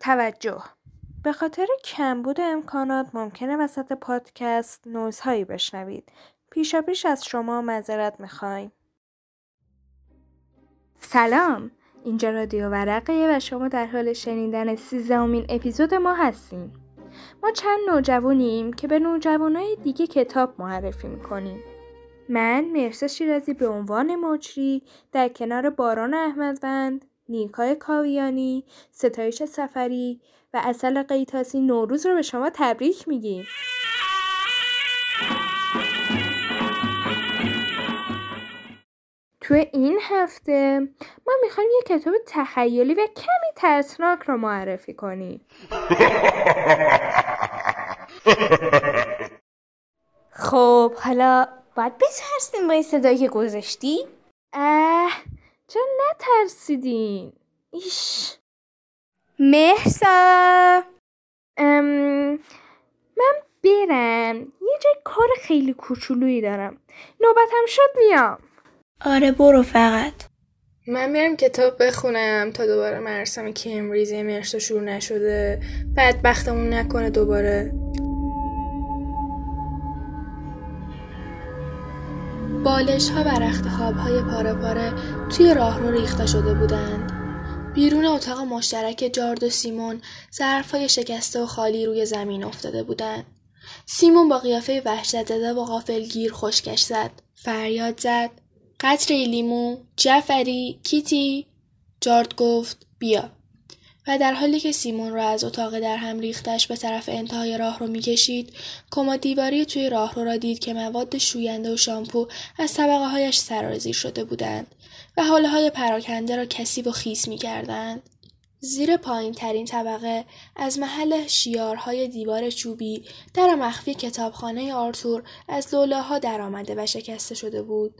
توجه به خاطر کمبود امکانات ممکنه وسط پادکست نوزهایی بشنوید. پیشا پیش از شما معذرت می‌خوایم. سلام اینجا رادیو ورقه و شما در حال شنیدن سیزدهمین اپیزود ما هستیم. ما چند نوجوانیم که به نوجوانای دیگه کتاب معرفی می‌کنیم. من مرسا شیرازی به عنوان مجری در کنار باران احمدوند، نیکای کاویانی، ستایش سفری و اصل قیتاسی نوروز رو به شما تبریک میگیم. تو این هفته ما می‌خوایم یه کتاب تخیلی و کمی ترسناک رو معرفی کنیم. خب حالا باید بترسیم با این صدایی که گذاشتی؟ اه چرا نترسیدین؟ ایش. مهسا. ام من برم. یه جای کار خیلی کوچولویی دارم. نوبتم شد میام. آره برو فقط. من میرم کتاب بخونم تا دوباره مرسم کمبریزی مرسا شروع نشده. بعد بختمون نکنه دوباره. بالش ها و رخت خواب های پاره پاره توی راه رو ریخته شده بودند. بیرون اتاق مشترک جارد و سیمون ظرف های شکسته و خالی روی زمین افتاده بودند. سیمون با قیافه وحشت زده و غافلگیر خشکش زد. فریاد زد. قطره لیمو، جعفری، کیتی. جارد گفت بیا. و در حالی که سیمون را از اتاق در هم ریختش به طرف انتهای راه رو می‌کشید کمد دیواری توی راه رو را دید که مواد شوینده و شامپو از طبقه هایش سرازیر شده بودند و حاله های پراکنده را کسی و خیس می‌کردند. زیر پایین ترین طبقه از محل شیارهای دیوار چوبی در مخفی کتابخانه آرتور از لوله ها در آمده و شکسته شده بود.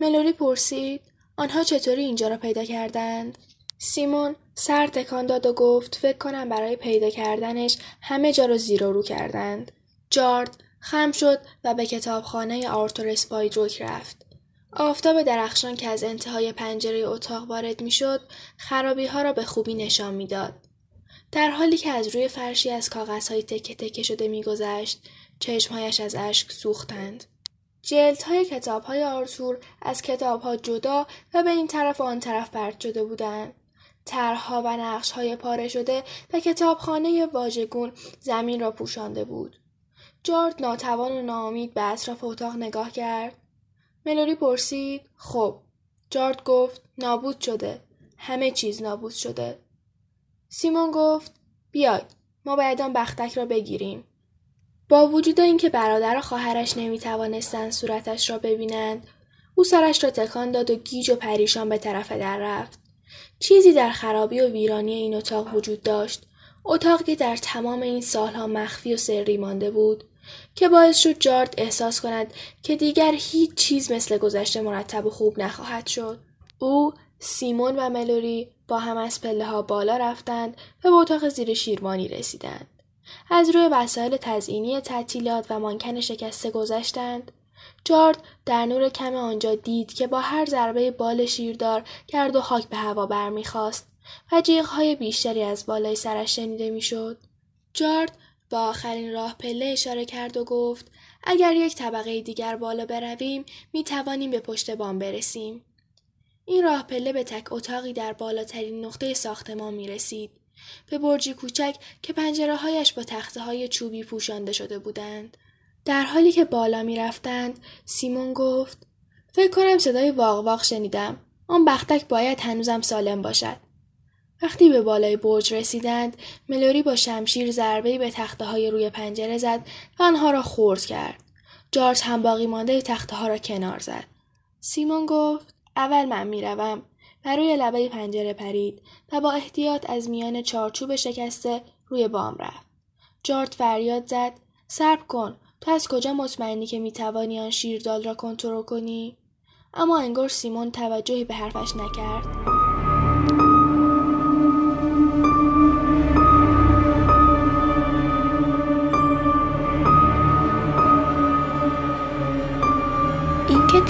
ملوری پرسید آنها چطوری اینجا را پیدا کردند؟ سیمون سر تکان داد و گفت فکر کنم برای پیدا کردنش همه جا رو زیر و رو کردند. جارد خم شد و به کتابخانه آرتور اسپایدروک رفت. آفتاب درخشان که از انتهای پنجره اتاق وارد می‌شد خرابی ها را به خوبی نشان می‌داد. در حالی که از روی فرشی از کاغذهای تکه تکه شده میگذشت چشمهایش از اشک سوختند. جلدهای کتابهای آرتور از کتابها جدا و به این طرف و آن طرف پرت شده بودند. طرحها و نقشهای پاره شده و کتابخانه واژگون زمین را پوشانده بود. جارد ناتوان و ناامید به اطراف اتاق نگاه کرد. ملوری پرسید خب. جارد گفت نابود شده. همه چیز نابود شده. سیمون گفت بیاید ما باید آن بختک را بگیریم. با وجود اینکه برادر و خواهرش نمی‌توانستند صورتش را ببینند او سرش را تکان داد و گیج و پریشان به طرف در رفت. چیزی در خرابی و ویرانی این اتاق وجود داشت اتاقی که در تمام این سالها مخفی و سری مانده بود که باعث شد جارد احساس کند که دیگر هیچ چیز مثل گذشته مرتب و خوب نخواهد شد. او، سیمون و ملوری با هم از پله ها بالا رفتند و به اتاق زیر شیروانی رسیدند. از روی وسایل تزئینی تعطیلات و مانکن شکسته گذشتند. جارد در نور کم آنجا دید که با هر ضربه بال شیردار گرد و خاک به هوا برمیخواست و جیغهای بیشتری از بالای سرش شنیده می‌شد. جارد با آخرین راه پله اشاره کرد و گفت اگر یک طبقه دیگر بالا برویم می توانیم به پشت بام برسیم. این راه پله به تک اتاقی در بالاترین نقطه ساختمان می رسید. به برجی کوچک که پنجره هایش با تخته های چوبی پوشانده شده بودند. در حالی که بالا می رفتند، سیمون گفت فکر کنم صدای واق واق شنیدم. آن بختک باید هنوزم سالم باشد. وقتی به بالای برج رسیدند ملوری با شمشیر ضربه‌ای به تخته های روی پنجره زد و آنها را خورد کرد. جارج هم باقی مانده تخته ها را کنار زد. سیمون گفت اول من می‌روم. و روی لبه پنجره پرید و با احتیاط از میان چارچوب شکسته روی بام رفت. جارد فریاد زد صبر کن. تو از کجا مطمئنی که می‌توانی آن شیردال را کنترل کنی؟ اما انگار سیمون توجهی به حرفش نکرد.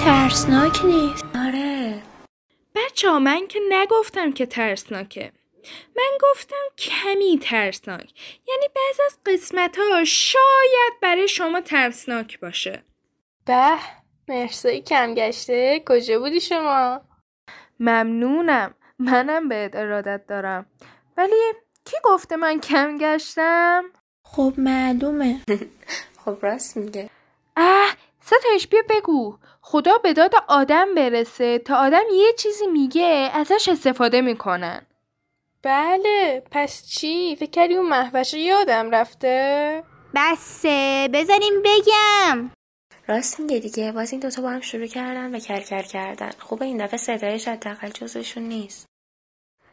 ترسناک نیست. آره. بچه ها من که نگفتم که ترسناکه. من گفتم کمی ترسناک. یعنی بعض از قسمت ها شاید برای شما ترسناک باشه. به مرسی کم گشته. کجا بودی شما؟ ممنونم. منم بهت ارادت دارم. ولی کی گفته من کم گشتم؟ خب معلومه. خب راست میگه. اه ستایش بیا بگو. خدا به داد آدم برسه تا آدم یه چیزی میگه ازش استفاده می‌کنن. بله پس چی؟ فکر کردی اون محوشه یادم رفته؟ بسه بذاریم بگم. راست میگه دیگه باز این دوتا با هم شروع کردن و کرکر کردن. خوبه این دفعه صدایش حداقل جزشون نیست.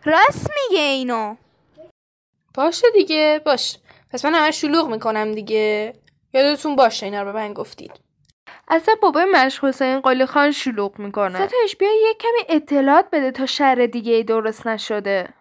راست میگه اینو. باشه دیگه باش. پس من همه شلوغ می‌کنم دیگه. یادتون باشه اینا رو به من گفتید. اصلا بابای مشق حسین قلی خان شلوغ می‌کنه. ستایش بیا یه کمی اطلاعات بده تا شر دیگه ای درست نشده.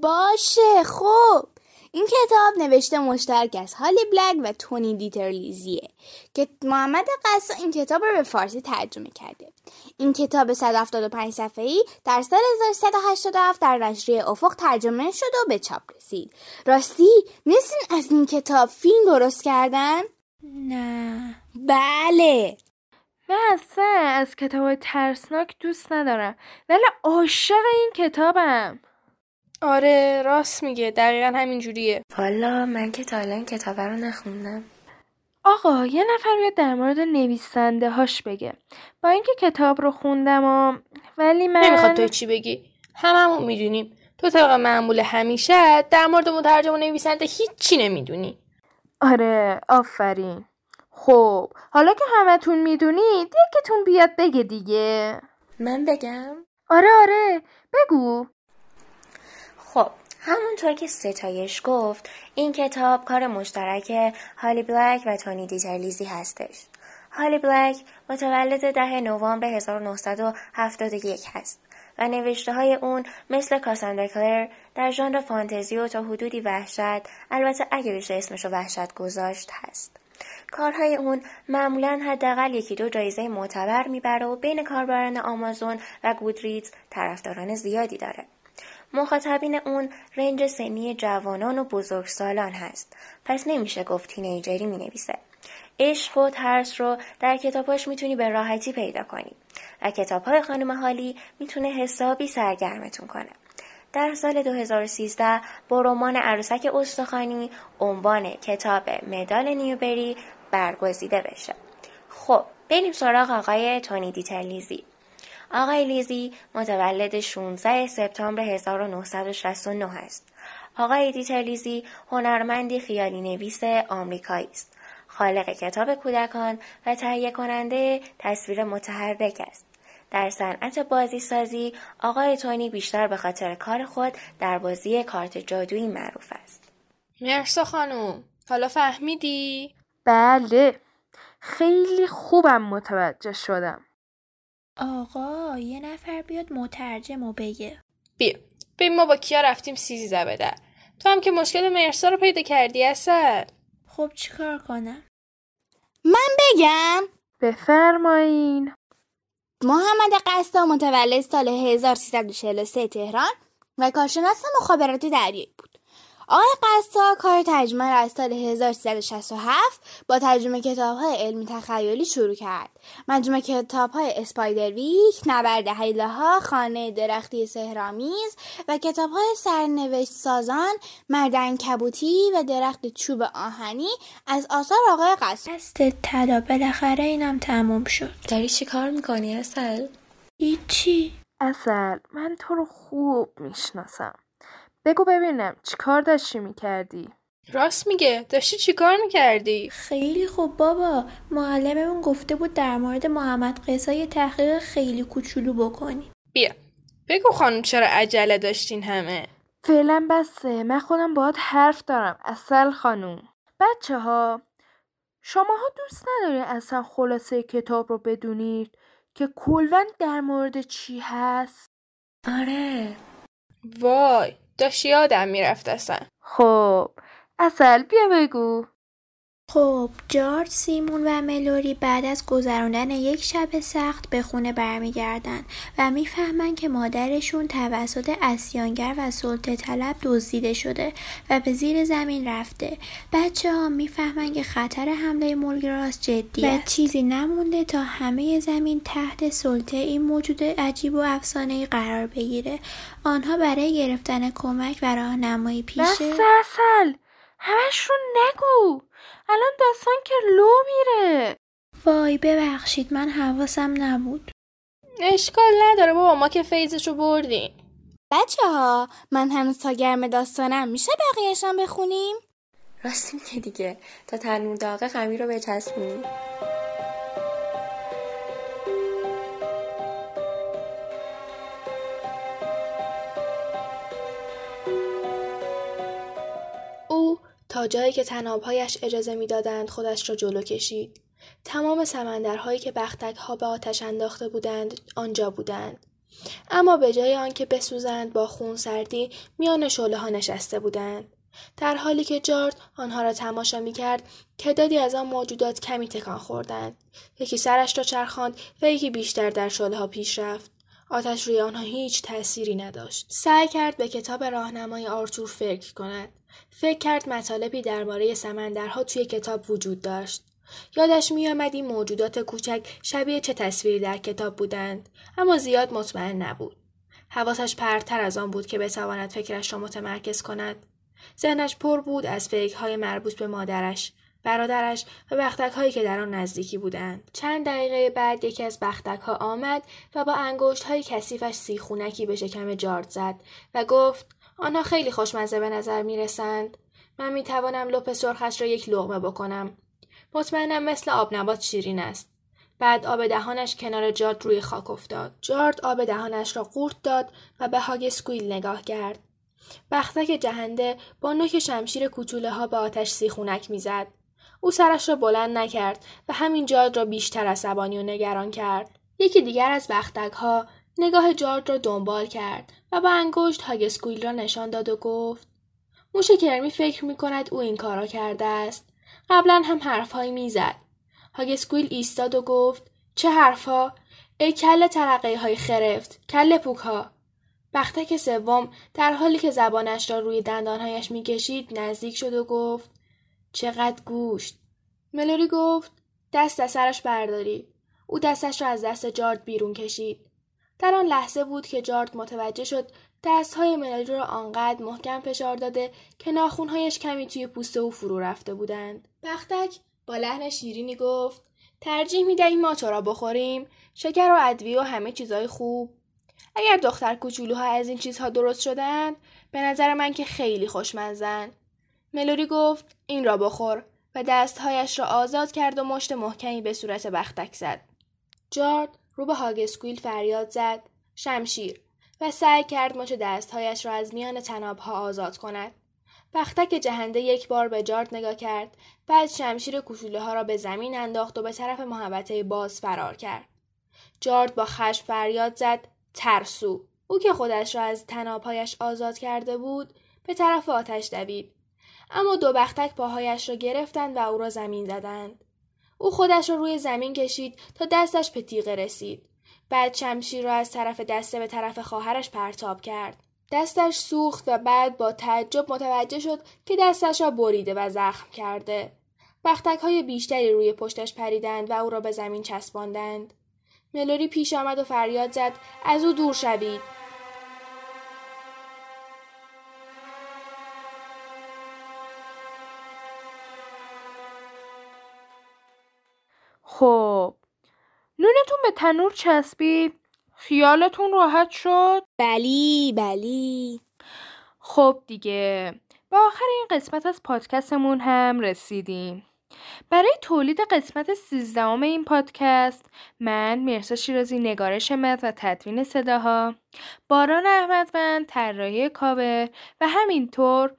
باشه خب این کتاب نوشته مشترک از هالی بلک و تونی دیترلیزیه که محمد قصا این کتاب رو به فارسی ترجمه کرده. این کتاب 175 صفحه‌ای در سال 1387 در نشریه افق ترجمه شد و به چاپ رسید. راستی نیستین از این کتاب فیلم درست کردن؟ نه. بله. من اصلا. از کتاب ترسناک دوست ندارم. ولی عاشق این کتابم. آره راست میگه دقیقا همین جوریه. والا من که تا الان کتاب رو نخوندم. آقا یه نفر بیاد در مورد نویسنده هاش بگه. با اینکه کتاب رو خوندم و ولی من نمی‌خواد تو چی بگی؟ هممون می‌دونیم. تو طبق معمول همیشه در مورد مترجم و نویسنده هیچی نمی‌دونی. آره آفرین. خب حالا که همتون می‌دونید یکیتون بیاد بگه دیگه. من بگم؟ آره آره. بگو. همونطور که ستایش گفت این کتاب کار مشترک هالی بلک و تونی دیترلیزی هستش. هالی بلک متولد ده نوامبر 1971 هست و نوشته های اون مثل کاساندرا کلر در ژانر فانتزی و تا حدودی وحشت البته اگه بشه اسمشو وحشت گذاشت هست. کارهای اون معمولا حداقل یکی دو جایزه معتبر می‌بره و بین کاربران آمازون و گودریدز طرفداران زیادی داره. مخاطبین اون رنج سنی جوانان و بزرگسالان هست پس نمیشه گفت تینیجری می نویسه. عشق و ترس رو در کتاباش می‌تونی به راحتی پیدا کنی و کتابهای خانم حالی می‌تونه حسابی سرگرمتون کنه. در سال 2013 با رمان عروسک استخوانی عنوان کتاب مدال نیوبری برگزیده بشه. خب بریم سراغ آقای تونی دیترلیزی. آقای لیزی متولد 16 سپتامبر 1969 است. آقای دیترلیزی هنرمندی خیالی نویس آمریکایی است. خالق کتاب کودکان و تهیه کننده تصویر متحرک است. در صنعت بازی سازی آقای تونی بیشتر به خاطر کار خود در بازی کارت جادویی معروف است. مرسا خانوم حالا فهمیدی؟ بله خیلی خوبم متوجه شدم آقا یه نفر بیاد مترجم و بگه. بیا ببین ما با کیا رفتیم سیزی زبده. تو هم که مشکل مرسا رو پیدا کردی اصل. خب چیکار کنم؟ من بگم. بفرمایین. محمد قصدا متولد سال 1343 تهران و کارشناس مخابرات دریایی بود. آقای قصا کار ترجمه را از سال 1367 با ترجمه کتاب های علمی تخیلی شروع کرد. مجموعه کتاب های اسپایدر ویک، نبرد حیله ها، خانه درختی سهرامیز و کتاب های سرنوشت سازان، مرد کبوتی و درخت چوب آهنی از آثار آقای قصا. دست طلا بالاخره اینم تموم شد داری چی کار می‌کنی اصل؟ هیچی اصل من تو رو خوب می‌شناسم بگو ببینم چی کار داشتی می‌کردی؟ راست میگه. داشتی چی کار می‌کردی؟ خیلی خوب بابا. معلممون گفته بود در مورد محمد قصا یه تحقیق خیلی کوچولو بکنیم. بیا. بگو خانم چرا عجله داشتین همه. فعلا بسه. من خودم باید حرف دارم. اصل خانوم بچه ها شماها دوست ندارین اصلا خلاصه کتاب رو بدونید که کلا در مورد چی هست؟ آره. وای. داشت یادم می‌رفت اصلا. خب اصل بیا بگو. خب جارج سیمون و ملوری بعد از گذراندن یک شب سخت به خونه برمیگردن و می‌فهمن که مادرشون توسط اسیانگر و سلطه طلب دزدیده شده و به زیر زمین رفته. بچه ها می‌فهمن که خطر حمله مولگراس جدی و چیزی نمونده تا همه زمین تحت سلطه این موجود عجیب و افسانه قرار بگیره. آنها برای گرفتن کمک و راهنمایی پیش همش نگو. الان داستان که لو میره. وای ببخشید من حواسم نبود. اشکال نداره بابا ما که فیزشو بردیم. بچه ها من هنوز تا گرم داستانم میشه بقیهشم بخونیم؟ راستی میگه دیگه. تا تنور داغه خمیر رو بچسبونیم. تا جایی که تنابهایش اجازه می‌دادند خودش را جلو کشید. تمام سمندرهایی که ها به آتش انداخته بودند آنجا بودند. اما به جای آنکه بسوزند با خون سردی میان شعله ها نشسته بودند. در حالی که جارد آنها را تماشا می کرد تعدادی از آن موجودات کمی تکان خوردند. یکی سرش را چرخاند و یکی بیشتر در شعله ها پیش رفت. آتش روی آنها هیچ تأثیری نداشت. سعی کرد به کتاب راهنمای آرتور فکر کند. فکر کرد مطالبی درباره سمندرها توی کتاب وجود داشت. یادش میآمد این موجودات کوچک شبیه چه تصویری در کتاب بودند اما زیاد مطمئن نبود حواسش پرتر از آن بود که بتواند فکرش را متمرکز کند ذهنش پر بود از فکرهای مربوط به مادرش برادرش و بختک هایی که در آن نزدیکی بودند. چند دقیقه بعد یکی از بختک ها آمد و با انگشت های کثیفش سیخونکی به شکم جارد زد و گفت آنها خیلی خوشمزه به نظر می رسند. من می توانم لپ سرخش را یک لغمه بکنم. مطمئنم مثل آب نبات شیرین است. بعد آب دهانش کنار جارد روی خاک افتاد. جارد آب دهانش را قورت داد و به هاگسکویل نگاه کرد. بختک جهنده با نوک شمشیر کوچوله ها به آتش سیخونک می‌زد. او سرش را بلند نکرد و همین جارد را بیشتر عصبانی و نگران کرد. یکی دیگر از بختک ها نگاه جارد را دنبال کرد و با انگشت هاگسکویل را نشان داد و گفت موش کرمی فکر می کند او این کارا کرده است. قبلا هم حرفهایی می‌زد. هاگسکویل ایستاد و گفت چه حرفها؟ ای کل ترقه های خرفت، کل پوک ها. بختک سوم در حالی که زبانش را روی دندانهایش می‌کشید نزدیک شد و گفت چقدر گوشت. ملوری گفت دست از سرش برداری. او دستش را از دست جارد بیرون کشید. در آن لحظه بود که جارد متوجه شد دستهای ملودی را آنقدر محکم فشار داده که ناخونهایش کمی توی پوست او فرو رفته بودند. بختک با لحن شیرینی گفت ترجیح می‌دهیم ما تو را بخوریم؟ شکر و ادویه و همه چیزهای خوب. اگر دختر کوچولوها از این چیزها درست شدند به نظر من که خیلی خوشمزن ملوری گفت این را بخور. و دستهایش را آزاد کرد و مشت محکمی به صورت بختک زد. جارد رو به هاگسکویل فریاد زد. شمشیر. و سعی کرد مچ دستهایش را از میان تنابها آزاد کند. بختک جهنده یک بار به جارد نگاه کرد. بعد شمشیر کوچوله ها را به زمین انداخت و به طرف محوطه باز فرار کرد. جارد با خشم فریاد زد. ترسو. او که خودش را از تنابهایش آزاد کرده بود به طرف آتش دوید. اما دو بختک پاهایش را گرفتند و او را زمین زدند. او خودش را روی زمین کشید تا دستش به تیغه رسید. بعد شمشیر را از طرف دسته به طرف خواهرش پرتاب کرد. دستش سوخت و بعد با تعجب متوجه شد که دستش را بریده و زخم کرده. بختک های بیشتری روی پشتش پریدند و او را به زمین چسباندند. ملوری پیش آمد و فریاد زد از او دور شوید. خب نونتون به تنور چسبید خیالتون راحت شد؟ بلی بلی. خب دیگه به آخر این قسمت از پادکستمون هم رسیدیم. برای تولید قسمت سیزدهم این پادکست من مرسا شیرازی نگارش مد و تدوین صداها باران احمدوند طراحی کاور و همینطور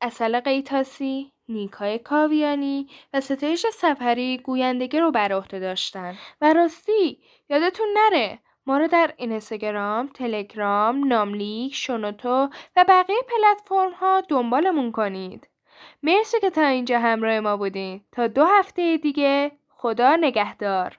اصل قیتاسی. نیکای کاویانی و ستایش سفری گویندگی رو بر عهده داشتن. و راستی یادتون نره ما رو در اینستاگرام، تلگرام، ناملیک، شنوتو و بقیه پلتفرم ها دنبالمون کنید. مرسی که تا اینجا همراه ما بودین. تا دو هفته دیگه خدا نگهدار.